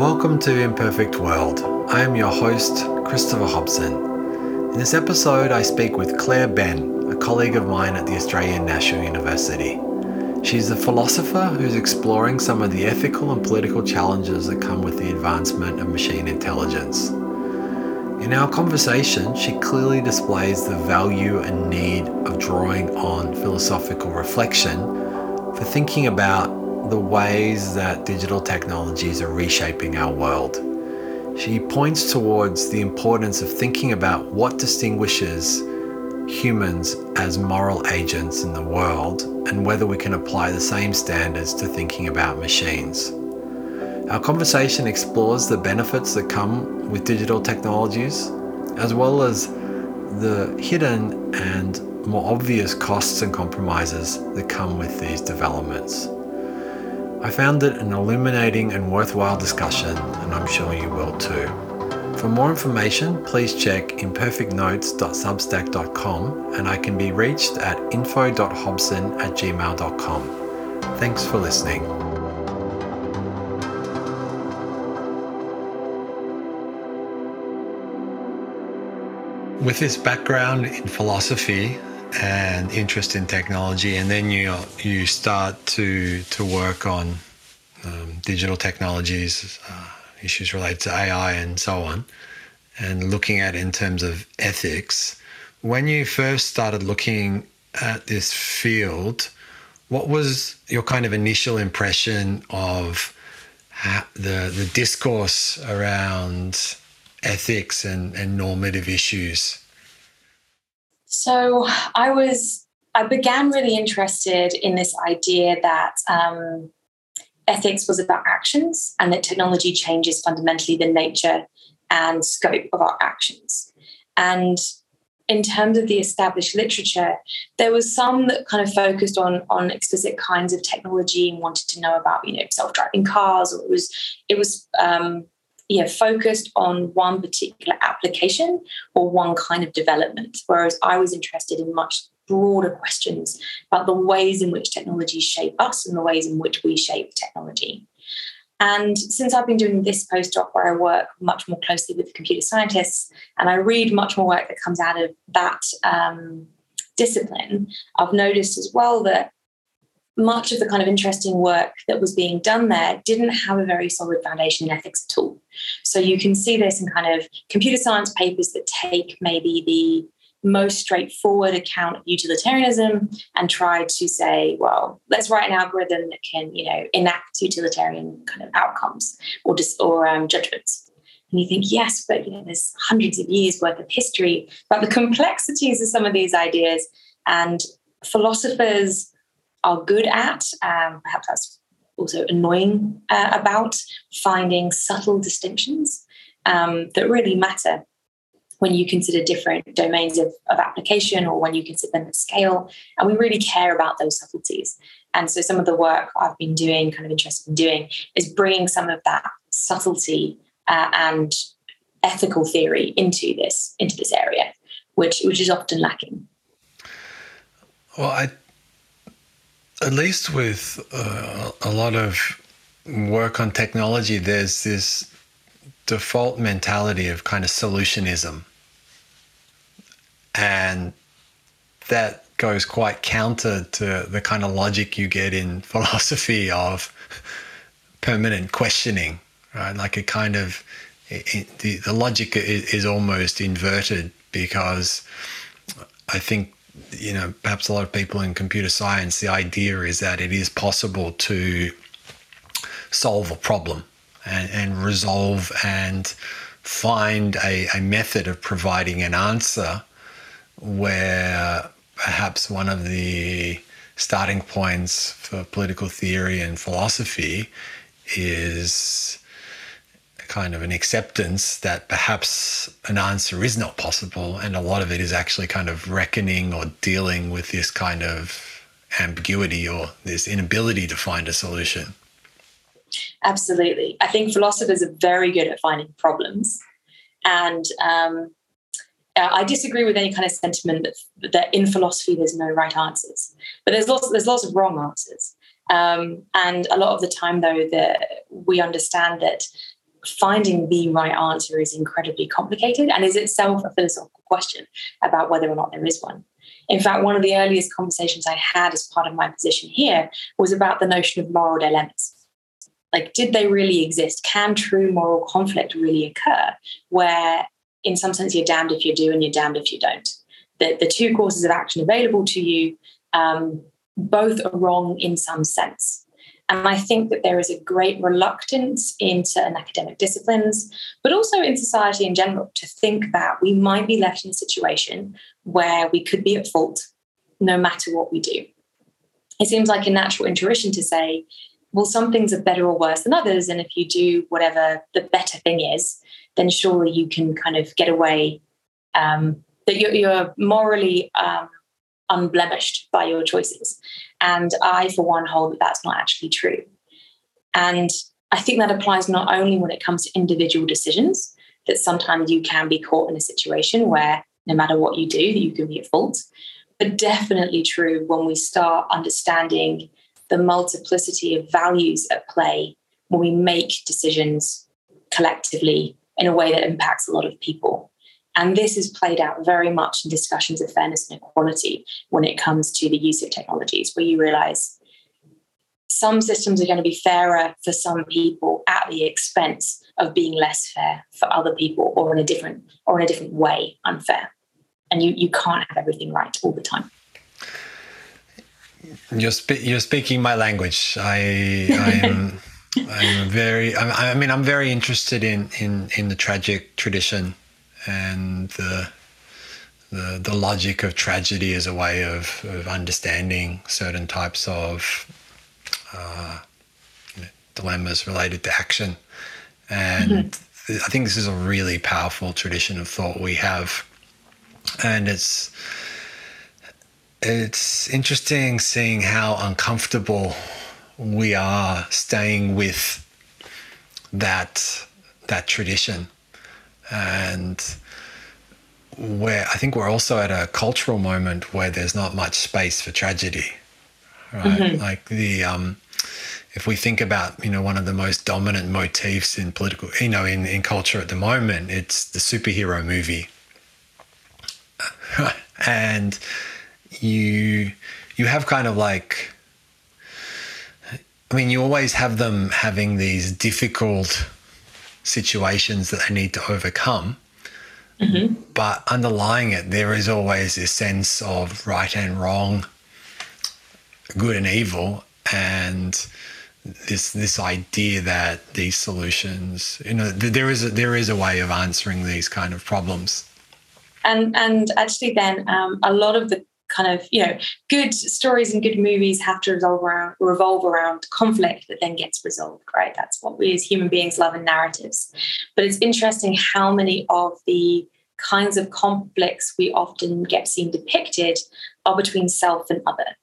Welcome to Imperfect World. I am your host, Christopher Hobson. In this episode, I speak with Claire Benn, a colleague of mine at the Australian National University. She's a philosopher who's exploring some of the ethical and political challenges that come with the advancement of machine intelligence. In our conversation, she clearly displays the value and need of drawing on philosophical reflection for thinking about the ways that digital technologies are reshaping our world. She points towards the importance of thinking about what distinguishes humans as moral agents in the world and whether we can apply the same standards to thinking about machines. Our conversation explores the benefits that come with digital technologies, as well as the hidden and more obvious costs and compromises that come with these developments. I found it an illuminating and worthwhile discussion, and I'm sure you will too. For more information, please check imperfectnotes.substack.com and I can be reached at info.hobson at gmail.com. Thanks for listening. With this background in philosophy, and interest in technology, and then you you start to to work on um, digital technologies, uh, issues related to AI, and so on, and looking at in terms of ethics. When you first started looking at this field, what was your kind of initial impression of the the discourse around ethics and, and normative issues? So I was, I began really interested in this idea that um, ethics was about actions and that technology changes fundamentally the nature and scope of our actions. And in terms of the established literature, there was some that kind of focused on on explicit kinds of technology and wanted to know about, you know, self-driving cars, or it was it was um, you know, focused on one particular application or one kind of development, whereas I was interested in much broader questions about the ways in which technologies shape us and the ways in which we shape technology. And since I've been doing this postdoc where I work much more closely with computer scientists and I read much more work that comes out of that um, discipline, I've noticed as well that much of the kind of interesting work that was being done there didn't have a very solid foundation in ethics at all. So you can see this in kind of computer science papers that take maybe the most straightforward account of utilitarianism and try to say, well, let's write an algorithm that can, you know, enact utilitarian kind of outcomes or just or um, judgments. And you think, yes, but you know, there's hundreds of years worth of history about the complexities of some of these ideas, and philosophers are good at. Um, perhaps that's also annoying uh, about finding subtle distinctions um, that really matter when you consider different domains of, of application or when you consider them at scale. And we really care about those subtleties. And so some of the work I've been doing, kind of interested in doing, is bringing some of that subtlety uh, and ethical theory into this into this area, which which is often lacking. Well, I at least with uh, a lot of work on technology, there's this default mentality of kind of solutionism. And that goes quite counter to the kind of logic you get in philosophy of permanent questioning, right? Like a kind of the, the logic is almost inverted because I think you know, perhaps a lot of people in computer science, the idea is that it is possible to solve a problem and, and resolve and find a, a method of providing an answer where perhaps one of the starting points for political theory and philosophy is kind of an acceptance that perhaps an answer is not possible. And a lot of it is actually kind of reckoning or dealing with this kind of ambiguity or this inability to find a solution. Absolutely. I think philosophers are very good at finding problems. And um, I disagree with any kind of sentiment that, that in philosophy there's no right answers, but there's lots there's lots of wrong answers. Um, and a lot of the time, though, that we understand that finding the right answer is incredibly complicated and is itself a philosophical question about whether or not there is one. In fact, one of the earliest conversations I had as part of my position here was about the notion of moral dilemmas. Like, did they really exist? Can true moral conflict really occur where, in some sense, you're damned if you do and you're damned if you don't? The, the two courses of action available to you um, both are wrong in some sense. And I think that there is a great reluctance in certain academic disciplines, but also in society in general, to think that we might be left in a situation where we could be at fault no matter what we do. It seems like a natural intuition to say, well, some things are better or worse than others. And if you do whatever the better thing is, then surely you can kind of get away, um, that you're, you're morally um, unblemished by your choices. And I, for one, hold that that's not actually true. And I think that applies not only when it comes to individual decisions, that sometimes you can be caught in a situation where no matter what you do, you can be at fault, but definitely true when we start understanding the multiplicity of values at play when we make decisions collectively in a way that impacts a lot of people. And this is played out very much in discussions of fairness and equality when it comes to the use of technologies, where you realize some systems are going to be fairer for some people at the expense of being less fair for other people or in a different or in a different way unfair. And you, you can't have everything right all the time. You're, spe- you're speaking my language. I, I'm, I'm very, I, I mean, I'm very interested in, in, in the tragic tradition and the the, the logic of tragedy as a way of, of understanding certain types of uh, you know, dilemmas related to action. And mm-hmm. I think this is a really powerful tradition of thought we have. And it's it's interesting seeing how uncomfortable we are staying with that that tradition and where I think we're also at a cultural moment where there's not much space for tragedy, right? Mm-hmm. Like the um, if we think about you know one of the most dominant motifs in political you know in in culture at the moment, it's the superhero movie, and you you have kind of like. I mean, you always have them having these difficult situations that they need to overcome. Mm-hmm. But underlying it, there is always this sense of right and wrong, good and evil, and this this idea that these solutions, you know, there is a, there is a way of answering these kind of problems. And and actually, then um, a lot of the kind of you know good stories and good movies have to revolve around revolve around conflict that then gets resolved right? That's what we as human beings love in narratives. But it's interesting how many of the kinds of conflicts we often get seen depicted are between self and other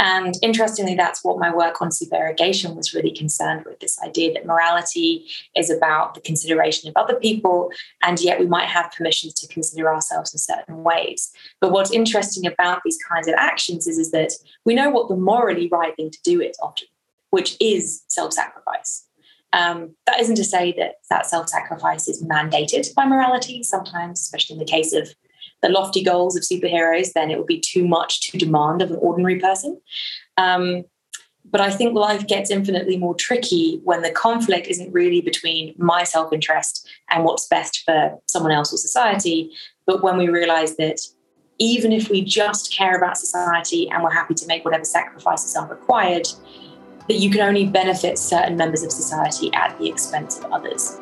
and interestingly, that's what my work on supererogation was really concerned with this idea that morality is about the consideration of other people, and yet we might have permissions to consider ourselves in certain ways. But what's interesting about these kinds of actions is, is that we know what the morally right thing to do is often, which is self sacrifice. Um, that isn't to say that that self sacrifice is mandated by morality. Sometimes, especially in the case of the lofty goals of superheroes, then it would be too much to demand of an ordinary person. Um, but I think life gets infinitely more tricky when the conflict isn't really between my self interest and what's best for someone else or society, but when we realize that even if we just care about society and we're happy to make whatever sacrifices are required, that you can only benefit certain members of society at the expense of others.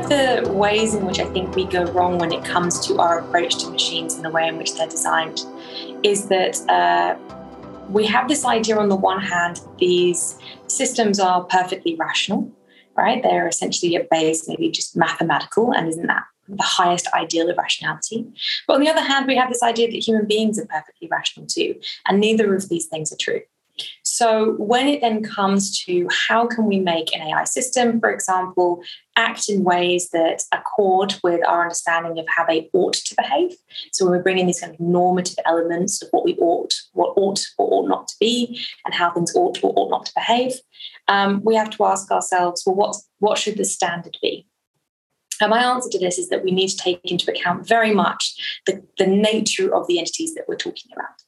Of the ways in which I think we go wrong when it comes to our approach to machines and the way in which they're designed is that uh, we have this idea on the one hand, these systems are perfectly rational, right? They're essentially at base, maybe just mathematical, and isn't that the highest ideal of rationality? But on the other hand, we have this idea that human beings are perfectly rational too, and neither of these things are true. So when it then comes to how can we make an AI system, for example, act in ways that accord with our understanding of how they ought to behave. So when we're bringing these kind of normative elements of what we ought, what ought or ought not to be, and how things ought or ought not to behave, um, we have to ask ourselves, well, what, what should the standard be? And my answer to this is that we need to take into account very much the, the nature of the entities that we're talking about.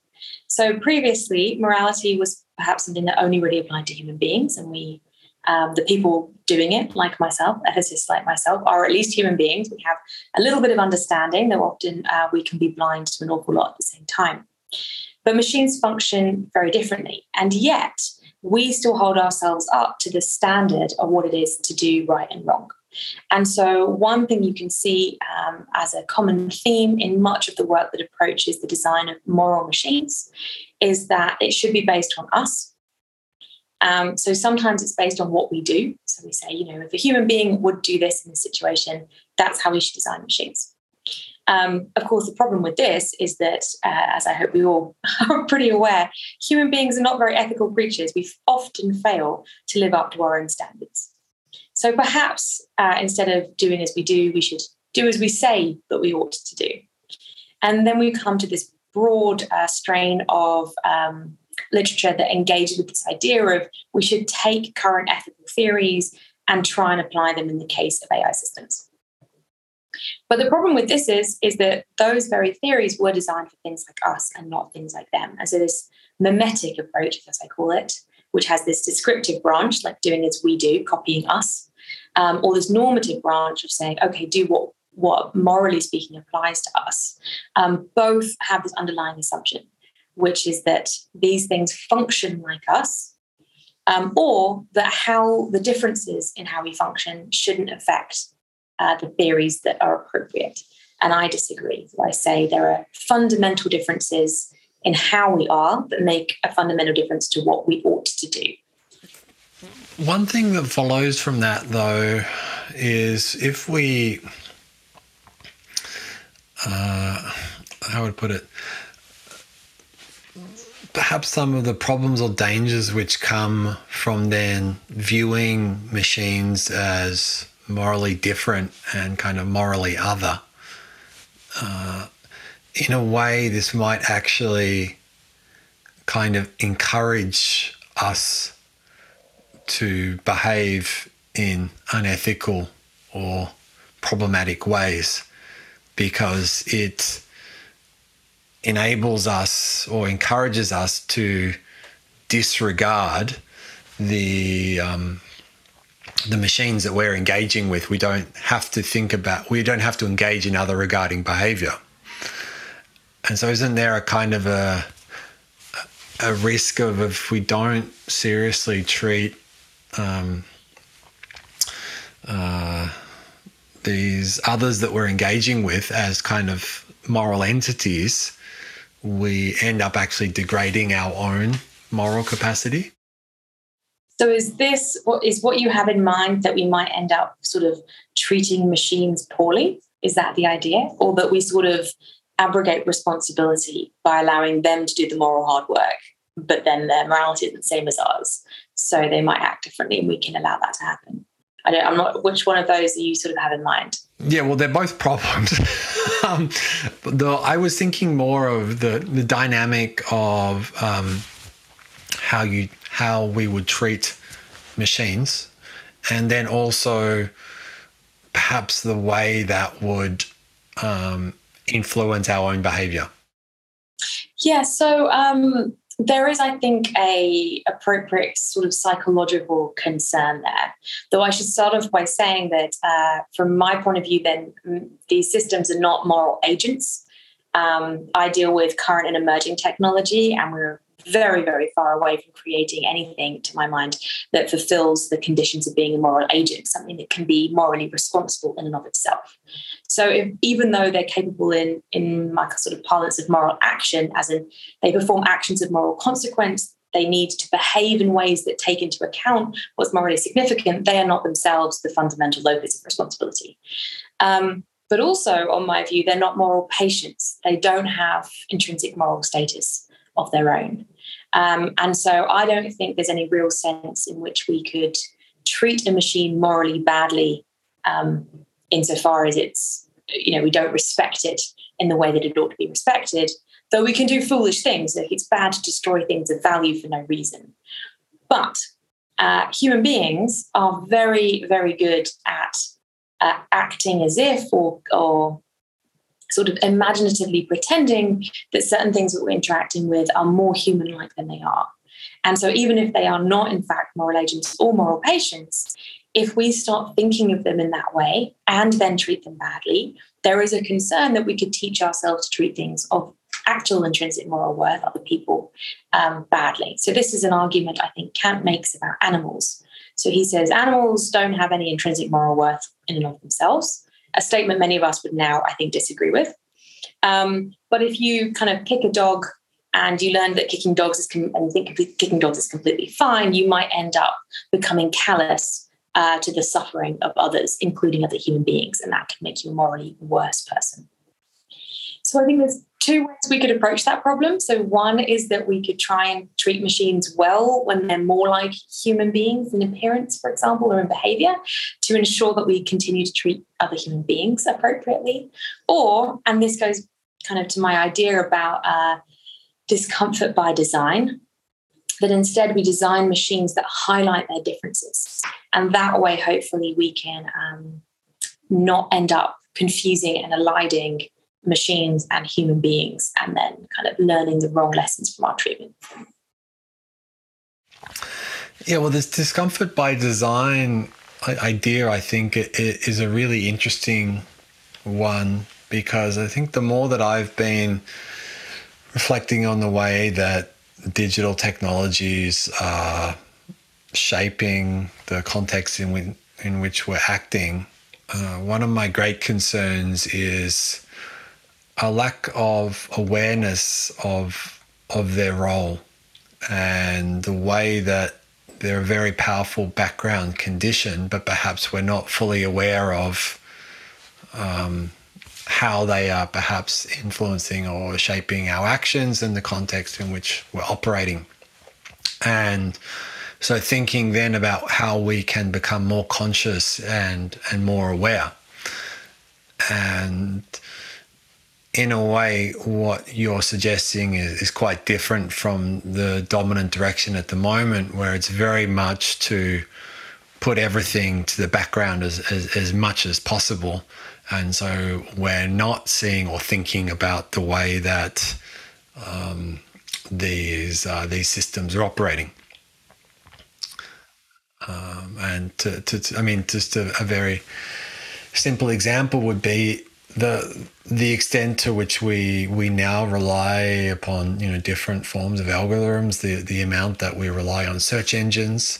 So previously, morality was perhaps something that only really applied to human beings, and we, um, the people doing it, like myself, ethicists like myself, are at least human beings. We have a little bit of understanding, though often uh, we can be blind to an awful lot at the same time. But machines function very differently, and yet we still hold ourselves up to the standard of what it is to do right and wrong. And so, one thing you can see um, as a common theme in much of the work that approaches the design of moral machines is that it should be based on us. Um, so, sometimes it's based on what we do. So, we say, you know, if a human being would do this in this situation, that's how we should design machines. Um, of course, the problem with this is that, uh, as I hope we all are pretty aware, human beings are not very ethical creatures. We often fail to live up to our own standards. So perhaps uh, instead of doing as we do, we should do as we say that we ought to do. And then we come to this broad uh, strain of um, literature that engages with this idea of we should take current ethical theories and try and apply them in the case of AI systems. But the problem with this is, is that those very theories were designed for things like us and not things like them. And so this mimetic approach, as I call it, which has this descriptive branch, like doing as we do, copying us, um, or this normative branch of saying, okay, do what what morally speaking applies to us, um, both have this underlying assumption, which is that these things function like us, um, or that how the differences in how we function shouldn't affect uh, the theories that are appropriate. And I disagree. I say there are fundamental differences in how we are that make a fundamental difference to what we ought to do. One thing that follows from that, though, is if we, uh, how would I put it, perhaps some of the problems or dangers which come from then viewing machines as morally different and kind of morally other. Uh, in a way, this might actually kind of encourage us to behave in unethical or problematic ways because it enables us or encourages us to disregard the um, the machines that we're engaging with. We don't have to think about. We don't have to engage in other regarding behaviour. And so, isn't there a kind of a a risk of if we don't seriously treat um, uh, these others that we're engaging with as kind of moral entities, we end up actually degrading our own moral capacity. So, is this what is what you have in mind that we might end up sort of treating machines poorly? Is that the idea, or that we sort of abrogate responsibility by allowing them to do the moral hard work, but then their morality isn't the same as ours? so they might act differently and we can allow that to happen I don't, I'm not. Which one of those do you sort of have in mind? Yeah, well, they're both problems. um, though I was thinking more of the the dynamic of um, how you how we would treat machines, and then also perhaps the way that would um, influence our own behavior. Yeah. So um, there is, I think, a appropriate sort of psychological concern there. Though I should start off by saying that, uh, from my point of view, then mm, these systems are not moral agents. Um, I deal with current and emerging technology, and we're very, very far away from creating anything, to my mind, that fulfills the conditions of being a moral agent, something that can be morally responsible in and of itself. So if, even though they're capable in, in my sort of parlance of moral action, as in they perform actions of moral consequence, they need to behave in ways that take into account what's morally significant, they are not themselves the fundamental locus of responsibility. Um, but also, on my view, they're not moral patients. They don't have intrinsic moral status of their own. Um, and so I don't think there's any real sense in which we could treat a machine morally badly um, insofar as it's, you know, we don't respect it in the way that it ought to be respected. Though we can do foolish things, like it's bad to destroy things of value for no reason. But uh, human beings are very, very good at uh, acting as if or, or sort of imaginatively pretending that certain things that we're interacting with are more human like than they are. And so, even if they are not, in fact, moral agents or moral patients, if we start thinking of them in that way and then treat them badly, there is a concern that we could teach ourselves to treat things of actual intrinsic moral worth, other people, um, badly. So, this is an argument I think Kant makes about animals. So, he says animals don't have any intrinsic moral worth in and of themselves a statement many of us would now, I think, disagree with. Um, but if you kind of kick a dog and you learn that kicking dogs is com- and think kicking dogs is completely fine, you might end up becoming callous uh, to the suffering of others, including other human beings, and that can make you a morally worse person. So I think there's two ways we could approach that problem. So, one is that we could try and treat machines well when they're more like human beings in appearance, for example, or in behavior, to ensure that we continue to treat other human beings appropriately. Or, and this goes kind of to my idea about uh, discomfort by design, that instead we design machines that highlight their differences. And that way, hopefully, we can um, not end up confusing and eliding machines and human beings, and then kind of learning the wrong lessons from our treatment. Yeah, well, this discomfort by design idea, I think, is a really interesting one because I think the more that I've been reflecting on the way that digital technologies are shaping the context in, in which we're acting, uh, one of my great concerns is a lack of awareness of of their role and the way that they're a very powerful background condition, but perhaps we're not fully aware of um, how they are perhaps influencing or shaping our actions and the context in which we're operating. And so thinking then about how we can become more conscious and and more aware. And in a way, what you're suggesting is, is quite different from the dominant direction at the moment, where it's very much to put everything to the background as, as, as much as possible. And so we're not seeing or thinking about the way that um, these, uh, these systems are operating. Um, and to, to, I mean, just a, a very simple example would be the the extent to which we we now rely upon you know different forms of algorithms, the the amount that we rely on search engines,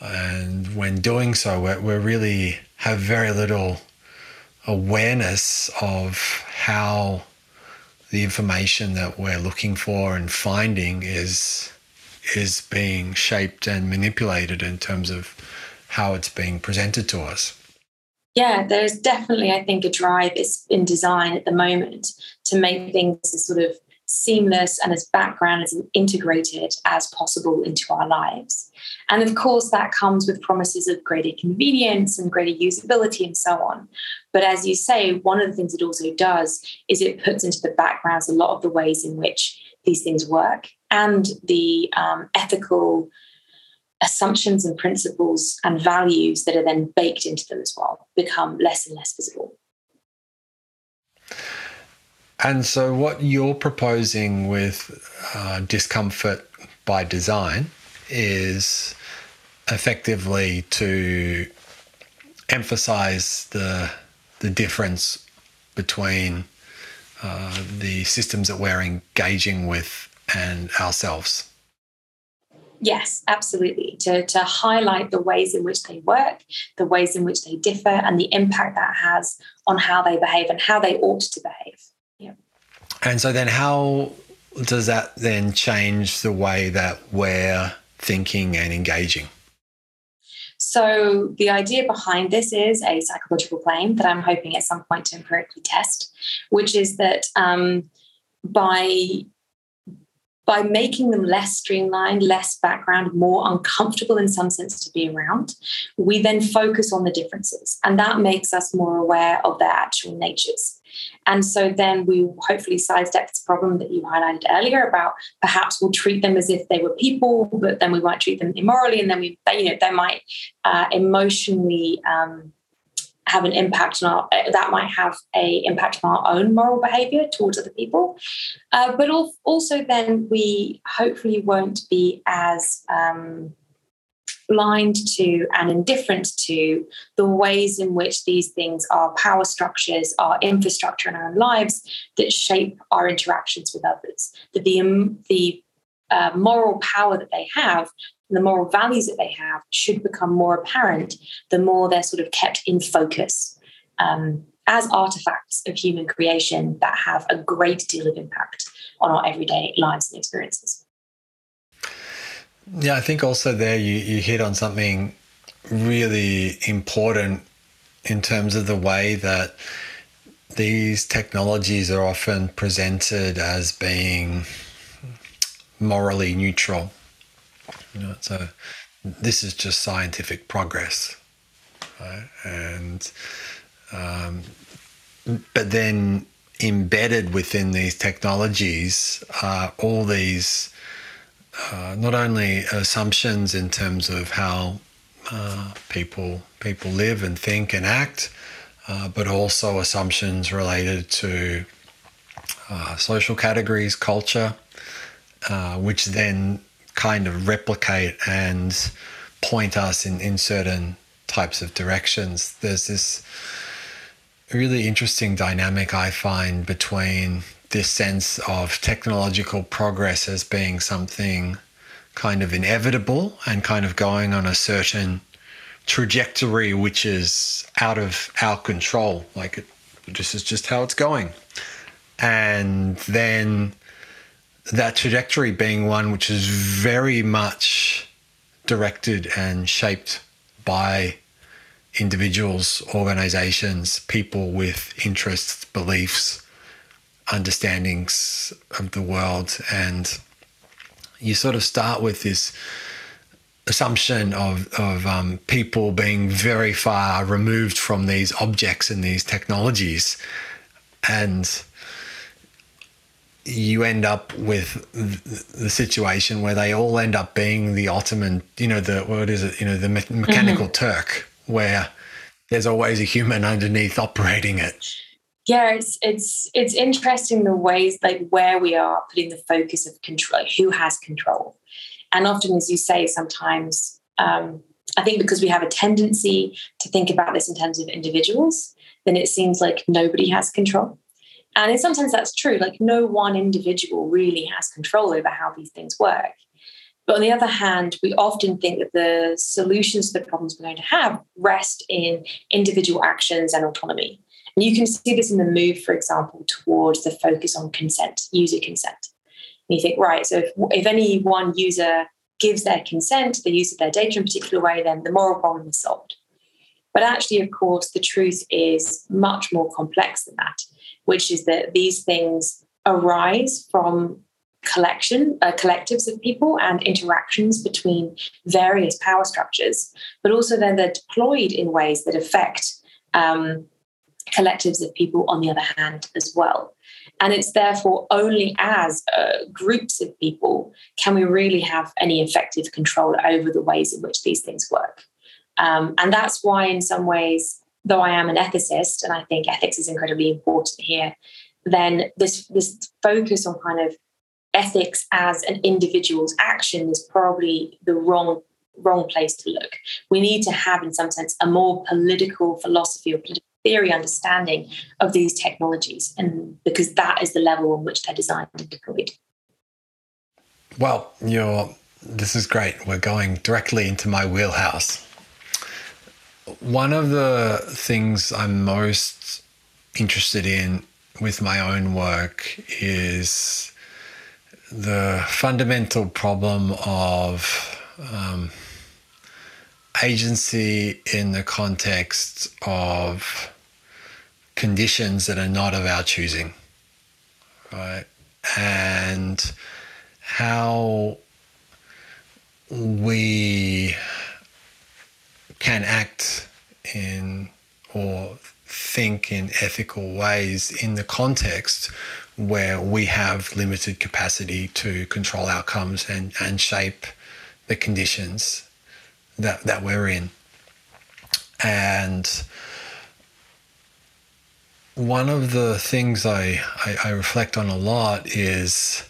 and when doing so, we we really have very little awareness of how the information that we're looking for and finding is is being shaped and manipulated in terms of how it's being presented to us yeah, there's definitely, I think, a drive in design at the moment to make things as sort of seamless and as background as integrated as possible into our lives. And of course, that comes with promises of greater convenience and greater usability and so on. But as you say, one of the things it also does is it puts into the backgrounds a lot of the ways in which these things work and the um, ethical assumptions and principles and values that are then baked into them as well become less and less visible. And so, what you're proposing with uh, discomfort by design is effectively to emphasize the the difference between uh, the systems that we're engaging with and ourselves. Yes, absolutely. To, to highlight the ways in which they work, the ways in which they differ, and the impact that has on how they behave and how they ought to behave. Yeah. And so then, how does that then change the way that we're thinking and engaging? So, the idea behind this is a psychological claim that I'm hoping at some point to empirically test, which is that um, by by making them less streamlined, less background, more uncomfortable in some sense to be around, we then focus on the differences. And that makes us more aware of their actual natures. And so then we hopefully sidestep this problem that you highlighted earlier about perhaps we'll treat them as if they were people, but then we might treat them immorally, and then we, you know, they might uh, emotionally um, have an impact on our uh, that might have a impact on our own moral behavior towards other people. Uh, but also then we hopefully won't be as um, blind to and indifferent to the ways in which these things are power structures our infrastructure in our lives that shape our interactions with others. That the um, the uh, moral power that they have the moral values that they have should become more apparent the more they're sort of kept in focus um, as artifacts of human creation that have a great deal of impact on our everyday lives and experiences. Yeah, I think also there you, you hit on something really important in terms of the way that these technologies are often presented as being morally neutral you know, so this is just scientific progress, right? And um, but then embedded within these technologies are all these uh, not only assumptions in terms of how uh, people people live and think and act, uh, but also assumptions related to uh, social categories, culture, uh, which then kind of replicate and point us in, in certain types of directions. There's this really interesting dynamic I find between this sense of technological progress as being something kind of inevitable and kind of going on a certain trajectory which is out of our control. Like it, this is just how it's going. And then that trajectory being one which is very much directed and shaped by individuals, organizations, people with interests, beliefs, understandings of the world. And you sort of start with this assumption of, of um, people being very far removed from these objects and these technologies. And you end up with the situation where they all end up being the Ottoman, you know, the what is it, you know, the me- mechanical mm-hmm. Turk, where there's always a human underneath operating it. Yeah, it's it's it's interesting the ways like where we are putting the focus of control, who has control, and often, as you say, sometimes um, I think because we have a tendency to think about this in terms of individuals, then it seems like nobody has control and in sometimes that's true. Like no one individual really has control over how these things work. But on the other hand, we often think that the solutions to the problems we're going to have rest in individual actions and autonomy. And you can see this in the move, for example, towards the focus on consent, user consent. And you think, right, so if, if any one user gives their consent, they use of their data in a particular way, then the moral problem is solved. But actually, of course, the truth is much more complex than that which is that these things arise from collection uh, collectives of people and interactions between various power structures but also then they're deployed in ways that affect um, collectives of people on the other hand as well. And it's therefore only as uh, groups of people can we really have any effective control over the ways in which these things work. Um, and that's why in some ways though I am an ethicist and I think ethics is incredibly important here, then this this focus on kind of ethics as an individual's action is probably the wrong wrong place to look. We need to have, in some sense, a more political philosophy or political theory understanding of these technologies, and because that is the level on which they're designed and deployed. Well, you're this is great. We're going directly into my wheelhouse. One of the things I'm most interested in with my own work is the fundamental problem of um, agency in the context of conditions that are not of our choosing, right? And how we can act in or think in ethical ways in the context where we have limited capacity to control outcomes and, and shape the conditions that, that we're in. And one of the things I, I, I reflect on a lot is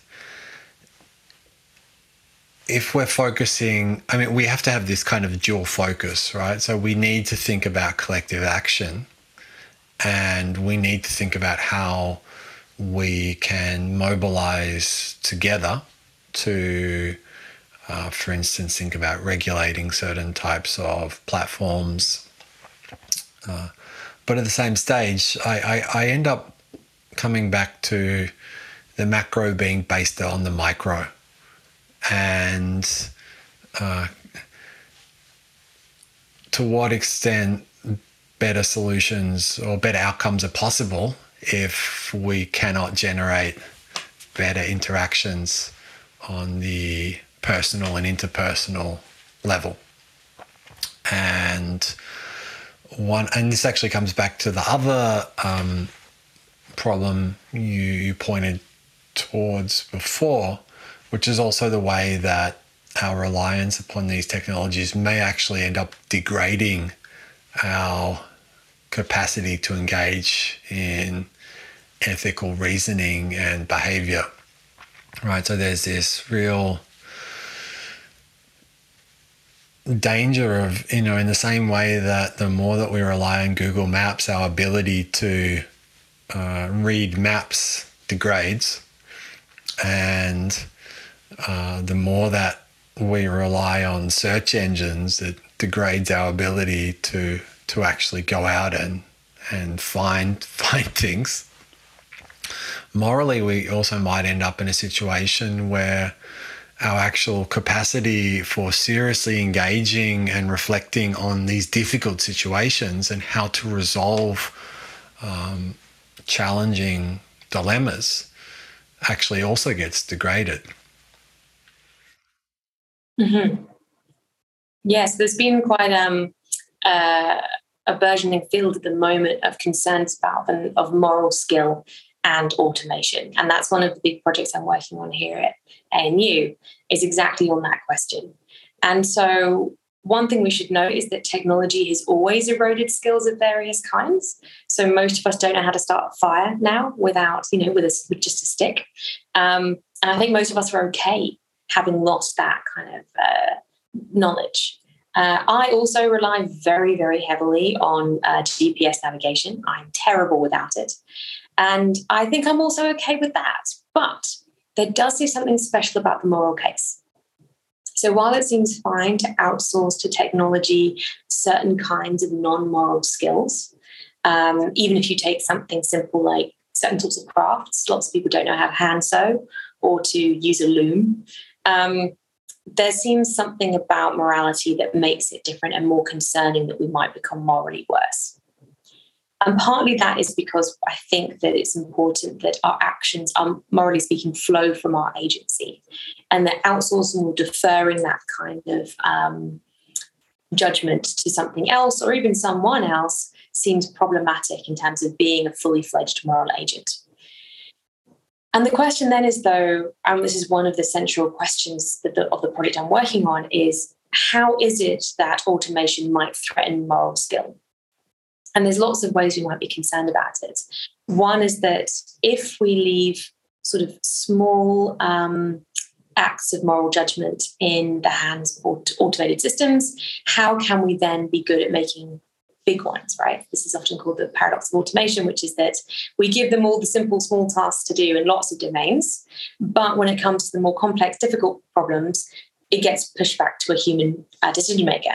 if we're focusing, I mean, we have to have this kind of dual focus, right? So we need to think about collective action and we need to think about how we can mobilize together to, uh, for instance, think about regulating certain types of platforms. Uh, but at the same stage, I, I, I end up coming back to the macro being based on the micro and uh, to what extent better solutions or better outcomes are possible if we cannot generate better interactions on the personal and interpersonal level. And one, and this actually comes back to the other um, problem you, you pointed towards before, which is also the way that our reliance upon these technologies may actually end up degrading our capacity to engage in ethical reasoning and behavior. Right, so there's this real danger of, you know, in the same way that the more that we rely on Google Maps, our ability to uh, read maps degrades. And uh, the more that we rely on search engines, it degrades our ability to to actually go out and and find find things. Morally, we also might end up in a situation where our actual capacity for seriously engaging and reflecting on these difficult situations and how to resolve um, challenging dilemmas actually also gets degraded. Mm-hmm. Yes, there's been quite um, uh, a burgeoning field at the moment of concerns about them of moral skill and automation, and that's one of the big projects I'm working on here at ANU. Is exactly on that question, and so. One thing we should note is that technology has always eroded skills of various kinds. So most of us don't know how to start a fire now without, you know, with a, with just a stick. Um, and I think most of us are okay having lost that kind of uh, knowledge. Uh, I also rely very, very heavily on uh, GPS navigation. I'm terrible without it. And I think I'm also okay with that. But there does seem something special about the moral case. So while it seems fine to outsource to technology certain kinds of non moral skills, um, even if you take something simple like certain sorts of crafts, lots of people don't know how to hand sew or to use a loom. Um, there seems something about morality that makes it different and more concerning that we might become morally worse. And partly that is because I think that it's important that our actions, are, morally speaking, flow from our agency, and that outsourcing or deferring that kind of um, judgment to something else or even someone else seems problematic in terms of being a fully fledged moral agent. And the question then is, though, and this is one of the central questions the, of the project I'm working on, is how is it that automation might threaten moral skill? And there's lots of ways we might be concerned about it. One is that if we leave sort of small um, acts of moral judgment in the hands of automated systems, how can we then be good at making big ones, right? This is often called the paradox of automation, which is that we give them all the simple, small tasks to do in lots of domains. But when it comes to the more complex, difficult problems, it gets pushed back to a human uh, decision maker.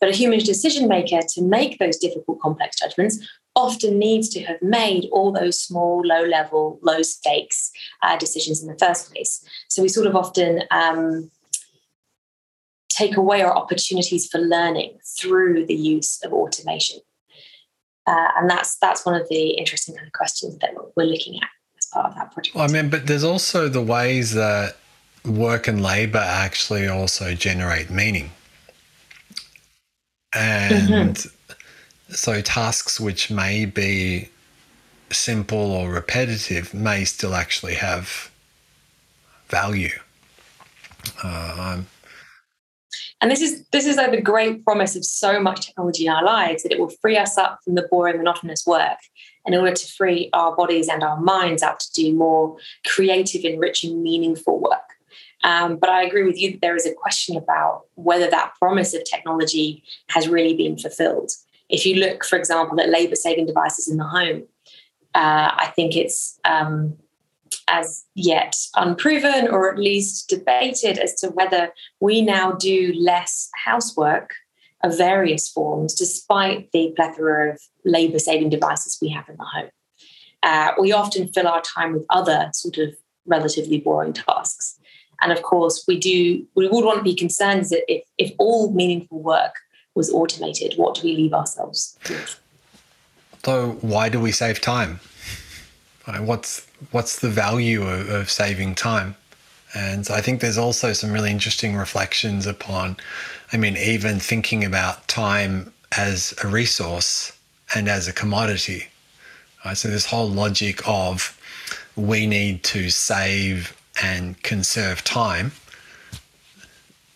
But a human decision maker to make those difficult, complex judgments often needs to have made all those small, low level, low stakes uh, decisions in the first place. So we sort of often um, take away our opportunities for learning through the use of automation? Uh, and that's that's one of the interesting kind of questions that we're looking at as part of that project. Well, I mean, but there's also the ways that work and labor actually also generate meaning. And mm-hmm. so tasks which may be simple or repetitive may still actually have value. Uh, and this is this is like the great promise of so much technology in our lives that it will free us up from the boring, monotonous work in order to free our bodies and our minds up to do more creative, enriching, meaningful work. Um, but I agree with you that there is a question about whether that promise of technology has really been fulfilled. If you look, for example, at labor saving devices in the home, uh, I think it's um, as yet unproven or at least debated as to whether we now do less housework of various forms despite the plethora of labor saving devices we have in the home. Uh, we often fill our time with other sort of relatively boring tasks. And of course, we do we would want to be concerned that if, if all meaningful work was automated, what do we leave ourselves? So why do we save time? What's what's the value of, of saving time? And I think there's also some really interesting reflections upon, I mean, even thinking about time as a resource and as a commodity. Right? So, this whole logic of we need to save and conserve time.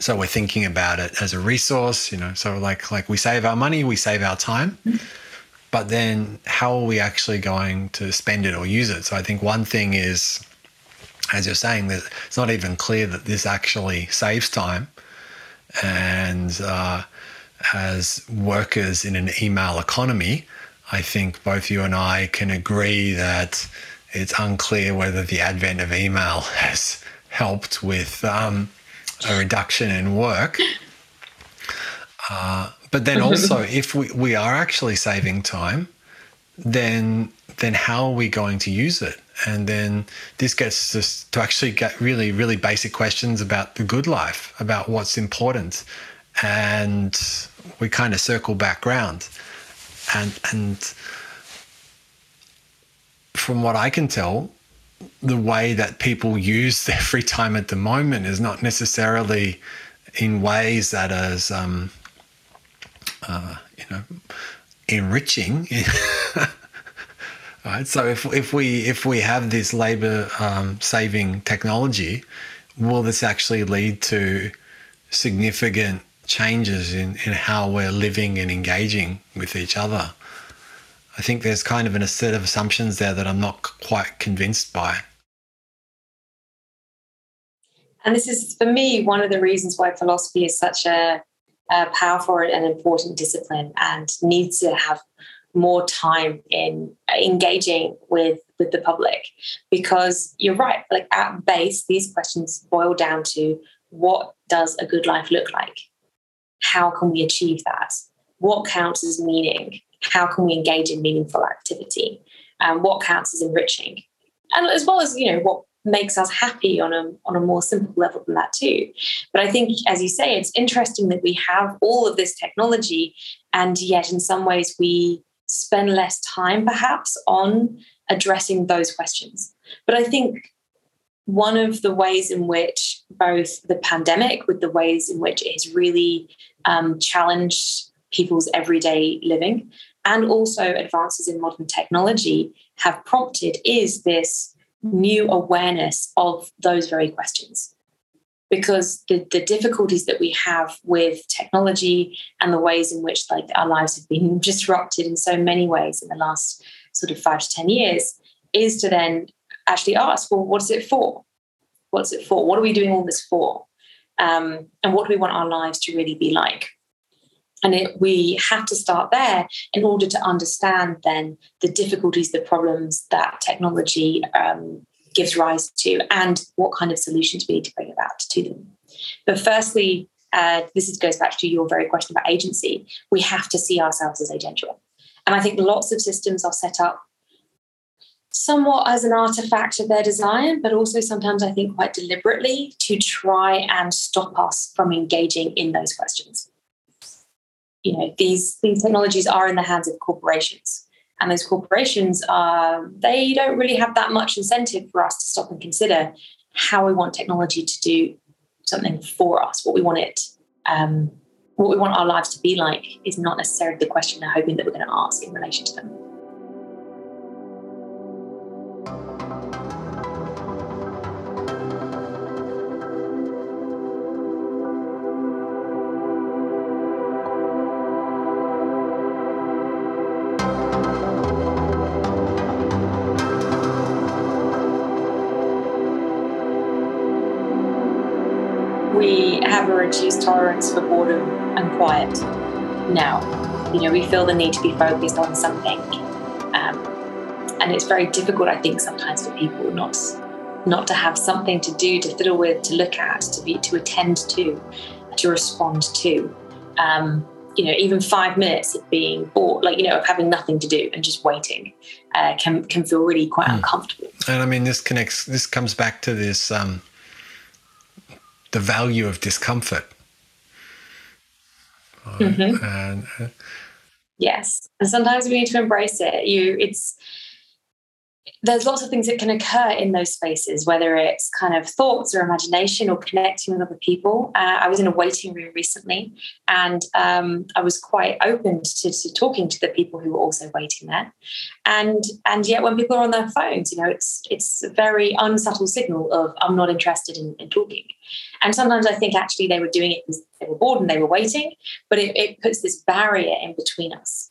So we're thinking about it as a resource, you know. So like like we save our money, we save our time. But then how are we actually going to spend it or use it? So I think one thing is, as you're saying, that it's not even clear that this actually saves time. And uh, as workers in an email economy, I think both you and I can agree that it's unclear whether the advent of email has helped with um, a reduction in work. Uh, but then also, if we, we are actually saving time, then then how are we going to use it? And then this gets us to actually get really, really basic questions about the good life, about what's important. And we kind of circle back around. And and from what I can tell, the way that people use their free time at the moment is not necessarily in ways that is um, uh, you know, enriching. right. So if if we if we have this labor um, saving technology, will this actually lead to significant changes in, in how we're living and engaging with each other? I think there's kind of an, a set of assumptions there that I'm not quite convinced by. And this is, for me, one of the reasons why philosophy is such a a powerful and important discipline and needs to have more time in engaging with with the public. Because you're right like at base these questions boil down to what does a good life look like? How can we achieve that? What counts as meaning? How can we engage in meaningful activity? And um, what counts as enriching? And as well as you know what makes us happy on a, on a more simple level than that too. But i think as you say it's interesting that we have all of this technology and yet in some ways we spend less time perhaps on addressing those questions. But i think one of the ways in which both the pandemic with the ways in which it has really um, challenged people's everyday living and also advances in modern technology have prompted is this new awareness of those very questions. Because the, the difficulties that we have with technology and the ways in which like our lives have been disrupted in so many ways in the last sort of five to 10 years is to then actually ask, well, what's it for? What's it for? What are we doing all this for? Um, and what do we want our lives to really be like? And it, we have to start there in order to understand then the difficulties, the problems that technology um, gives rise to, and what kind of solutions we need to bring about to them. But firstly, uh, this is, goes back to your very question about agency. We have to see ourselves as agential. And I think lots of systems are set up somewhat as an artifact of their design, but also sometimes I think quite deliberately to try and stop us from engaging in those questions you know these these technologies are in the hands of corporations and those corporations are they don't really have that much incentive for us to stop and consider how we want technology to do something for us, what we want it, um, what we want our lives to be like, is not necessarily the question they're hoping that we're going to ask in relation to them. A tolerance for boredom and quiet now. You know, we feel the need to be focused on something. Um, and it's very difficult, I think, sometimes for people not not to have something to do, to fiddle with, to look at, to be to attend to, to respond to. Um, you know, even five minutes of being bored, like you know, of having nothing to do and just waiting, uh, can can feel really quite mm. uncomfortable. And I mean, this connects. This comes back to this um, the value of discomfort. Mm-hmm. And, uh, yes, and sometimes we need to embrace it. You, it's there's lots of things that can occur in those spaces, whether it's kind of thoughts or imagination or connecting with other people. Uh, I was in a waiting room recently, and um, I was quite open to, to, talking to the people who were also waiting there. And and yet, when people are on their phones, you know, it's it's a very unsubtle signal of I'm not interested in, in talking. And sometimes I think actually they were doing it because they were bored and they were waiting, but it, it puts this barrier in between us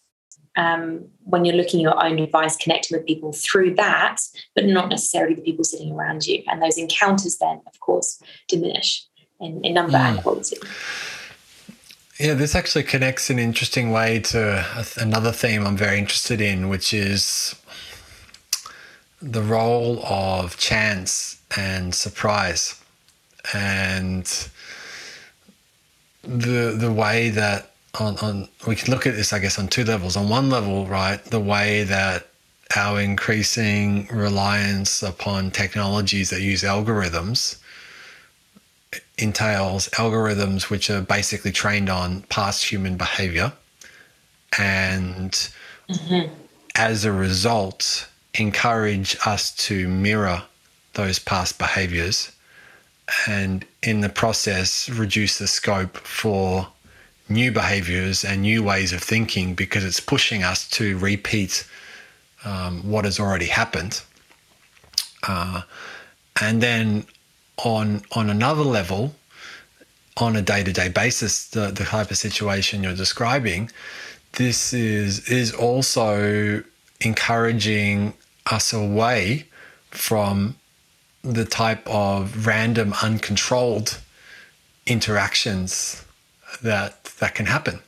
um, when you're looking at your own advice, connecting with people through that, but not necessarily the people sitting around you. And those encounters then, of course, diminish in, in number mm. and hmm. quality. Yeah, this actually connects in an interesting way to another theme I'm very interested in, which is the role of chance and surprise and the the way that on, on we can look at this, I guess, on two levels. On one level, right, the way that our increasing reliance upon technologies that use algorithms entails algorithms which are basically trained on past human behavior and mm-hmm. as a result encourage us to mirror those past behaviors and in the process reduce the scope for new behaviors and new ways of thinking because it's pushing us to repeat um, what has already happened. Uh, and then on on another level, on a day-to-day basis, the, the type of situation you're describing, this is is also encouraging us away from the type of random, uncontrolled interactions that that can happen.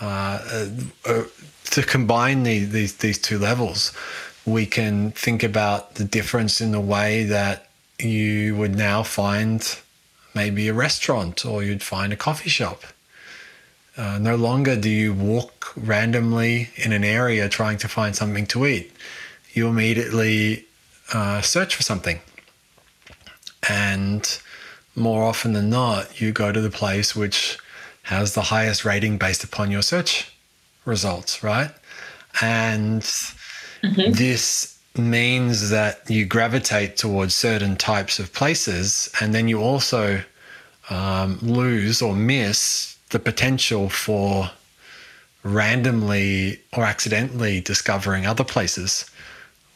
Uh, uh, to combine the, these these two levels, we can think about the difference in the way that you would now find maybe a restaurant or you'd find a coffee shop. Uh, no longer do you walk randomly in an area trying to find something to eat. You immediately uh, search for something. And more often than not, you go to the place which has the highest rating based upon your search results, right? And mm-hmm. this means that you gravitate towards certain types of places, and then you also um, lose or miss the potential for randomly or accidentally discovering other places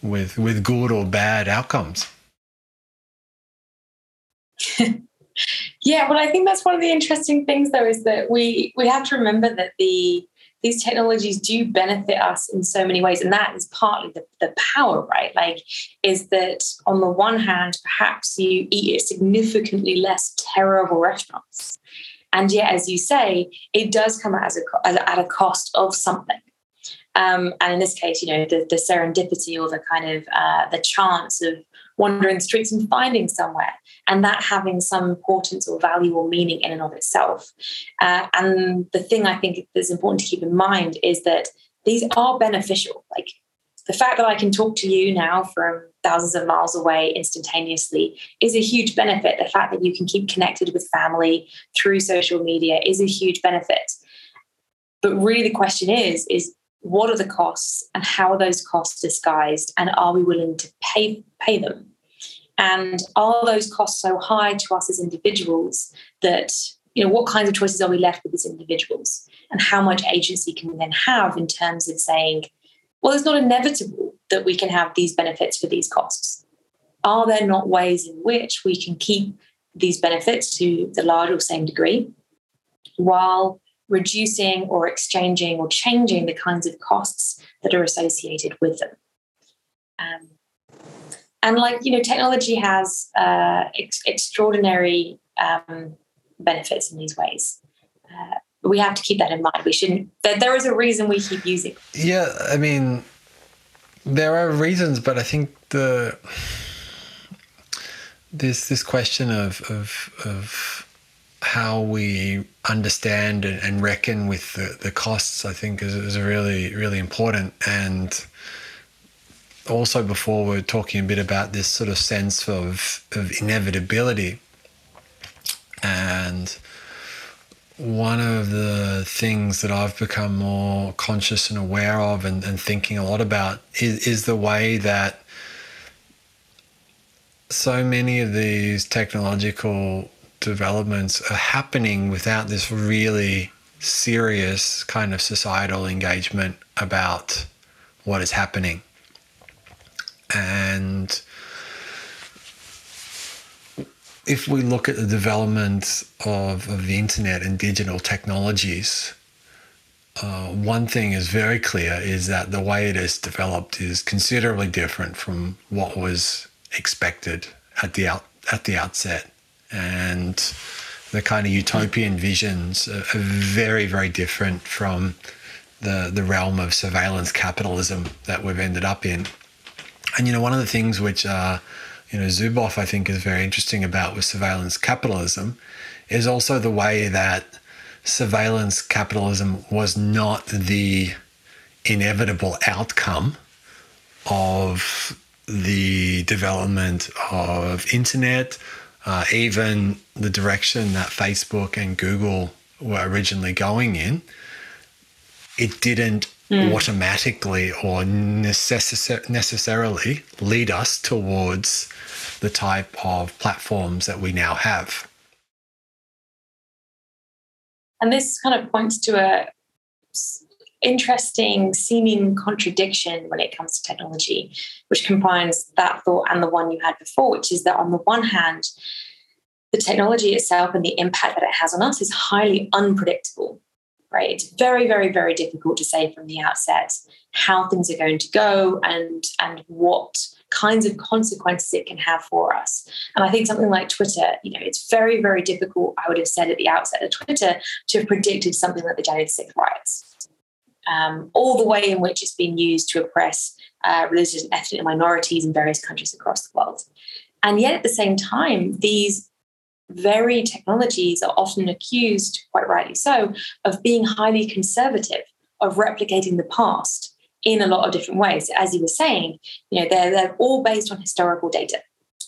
with with good or bad outcomes. Yeah, well, I think that's one of the interesting things, though, is that we we have to remember that the these technologies do benefit us in so many ways, and that is partly the, the power, right? Like, is that on the one hand, perhaps you eat at significantly less terrible restaurants, and yet, as you say, it does come as a at a cost of something. Um, and in this case, you know, the, the serendipity or the kind of uh, the chance of wandering the streets and finding somewhere, and that having some importance or value or meaning in and of itself. Uh, and the thing I think that's important to keep in mind is that these are beneficial. Like the fact that I can talk to you now from thousands of miles away instantaneously is a huge benefit. The fact that you can keep connected with family through social media is a huge benefit. But really, the question is, is what are the costs and how are those costs disguised and are we willing to pay pay them And are those costs so high to us as individuals that, you know, what kinds of choices are we left with as individuals? And how much agency can we then have in terms of saying, well, it's not inevitable that we can have these benefits for these costs. Are there not ways in which we can keep these benefits to the large or same degree while reducing or exchanging or changing the kinds of costs that are associated with them? Um, and like you know technology has uh, ex- extraordinary um, benefits in these ways. Uh, we have to keep that in mind. We shouldn't there, there is a reason we keep using yeah i mean there are reasons but i think the this this question of of of how we understand and reckon with the, the costs i think is, is really really important and also before we are talking a bit about this sort of sense of, of inevitability. And one of the things that I've become more conscious and aware of and, and thinking a lot about is, is the way that so many of these technological developments are happening without this really serious kind of societal engagement about what is happening. And if we look at the development of, of the internet and digital technologies, uh, one thing is very clear is that the way it has developed is considerably different from what was expected at the out, at the outset, and the kind of utopian visions are, are very very different from the the realm of surveillance capitalism that we've ended up in. And you know, one of the things which uh, you know Zuboff I think is very interesting about with surveillance capitalism is also the way that surveillance capitalism was not the inevitable outcome of the development of internet, uh, even the direction that Facebook and Google were originally going in. It didn't mm. automatically or necess- necessarily lead us towards the type of platforms that we now have. And this kind of points to a interesting seeming contradiction when it comes to technology, which combines that thought and the one you had before, which is that on the one hand, the technology itself and the impact that it has on us is highly unpredictable right? It's very, very, very difficult to say from the outset how things are going to go and and what kinds of consequences it can have for us. And I think something like Twitter, you know, it's very, very difficult, I would have said at the outset of Twitter, to have predicted something like the January 6th riots. Um, all the way in which it's been used to oppress uh, religious and ethnic minorities in various countries across the world. And yet at the same time, these very technologies are often accused, quite rightly so, of being highly conservative, of replicating the past in a lot of different ways. As you were saying, you know, they're, they're all based on historical data.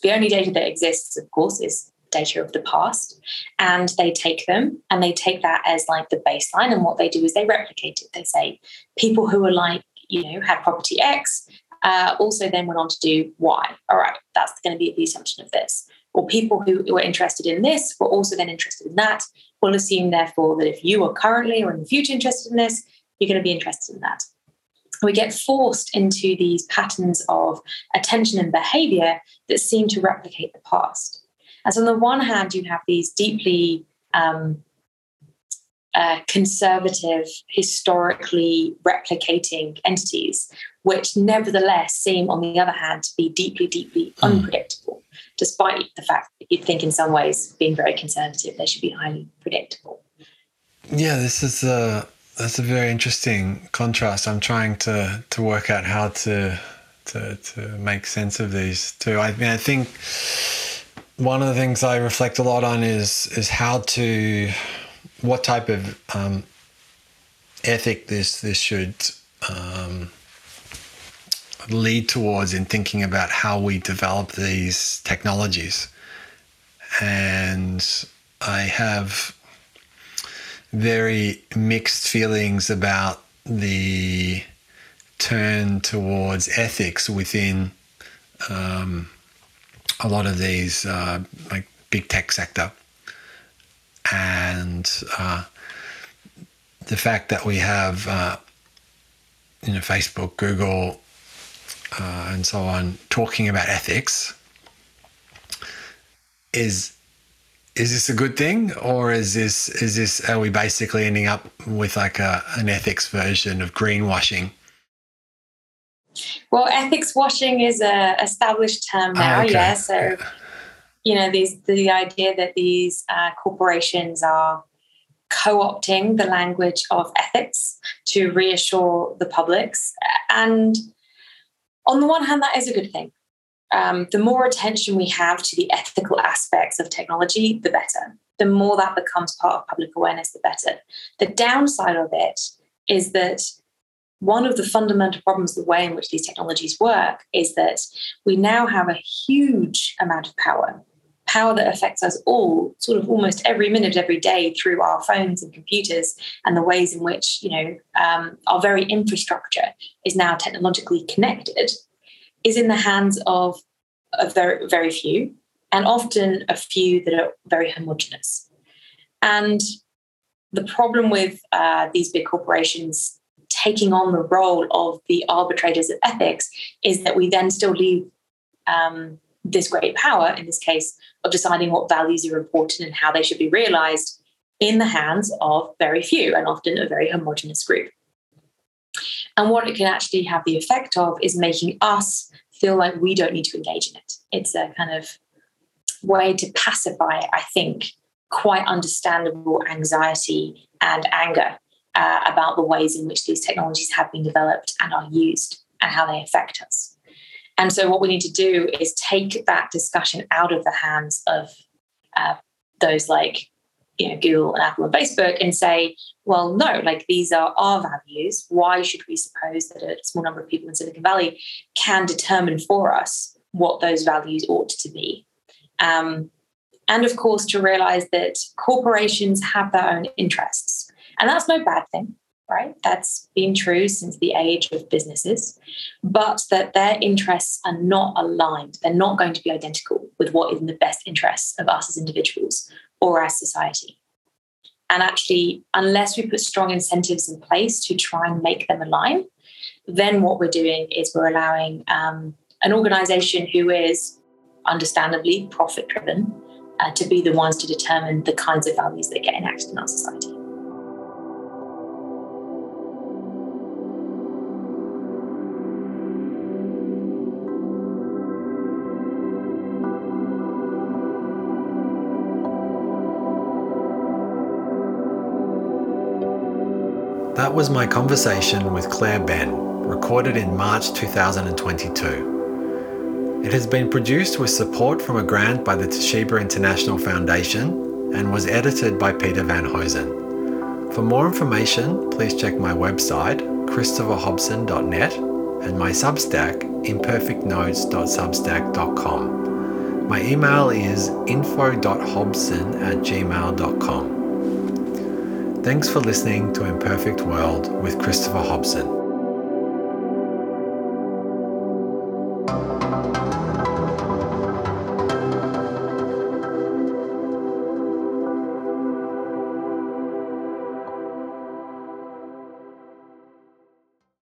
The only data that exists, of course, is data of the past. And they take them and they take that as like the baseline. And what they do is they replicate it. They say people who are like, you know, had property X uh, also then went on to do Y. All right, that's going to be the assumption of this or people who were interested in this were also then interested in that, We'll assume, therefore, that if you are currently or in the future interested in this, you're going to be interested in that. We get forced into these patterns of attention and behavior that seem to replicate the past. And so, on the one hand, you have these deeply um, uh, conservative, historically replicating entities, which nevertheless seem, on the other hand, to be deeply, deeply mm. unpredictable despite the fact that you'd think in some ways, being very conservative, they should be highly predictable. Yeah, this is a that's a very interesting contrast. I'm trying to to work out how to to to make sense of these two. I mean, I think one of the things I reflect a lot on is is how to what type of um, ethic this this should um, lead towards in thinking about how we develop these technologies. And I have very mixed feelings about the turn towards ethics within um, a lot of these uh, like big tech sector, and uh, the fact that we have uh, you know Facebook, Google, uh, and so on talking about ethics is is this a good thing? Or is this is this are we basically ending up with like a, an ethics version of greenwashing well ethics washing is a established term now oh, okay. yeah so you know these the idea that these uh, corporations are co-opting the language of ethics to reassure the publics and on the one hand that is a good thing um, the more attention we have to the ethical aspects of technology, the better. The more that becomes part of public awareness, the better. The downside of it is that one of the fundamental problems, the way in which these technologies work, is that we now have a huge amount of power, power that affects us all, sort of almost every minute, every day through our phones and computers, and the ways in which you know um, our very infrastructure is now technologically connected is in the hands of a very, very few, and often a few that are very homogenous. And the problem with uh, these big corporations taking on the role of the arbitrators of ethics is that we then still leave um, this great power, in this case, of deciding what values are important and how they should be realized in the hands of very few and often a very homogenous group. And what it can actually have the effect of is making us feel like we don't need to engage in it. It's a kind of way to pacify, I think, quite understandable anxiety and anger uh, about the ways in which these technologies have been developed and are used and how they affect us. And so, what we need to do is take that discussion out of the hands of uh, those like you know Google and Apple and Facebook and say, well, no, like these are our values. Why should we suppose that a small number of people in Silicon Valley can determine for us what those values ought to be? Um, and of course, to realize that corporations have their own interests. And that's no bad thing, right? That's been true since the age of businesses, but that their interests are not aligned. They're not going to be identical with what is in the best interests of us as individuals or as society. And actually, unless we put strong incentives in place to try and make them align, then what we're doing is we're allowing um, an organization who is understandably profit driven uh, to be the ones to determine the kinds of values that get enacted in our society. That was my conversation with Claire Benn, recorded in March 2022. It has been produced with support from a grant by the Toshiba International Foundation and was edited by Peter Van Hosen. For more information, please check my website, christopherhobson.net, and my Substack, imperfectnotes.substack.com. My email is info.hobson at gmail.com. Thanks for listening to Imperfect World with Christopher Hobson.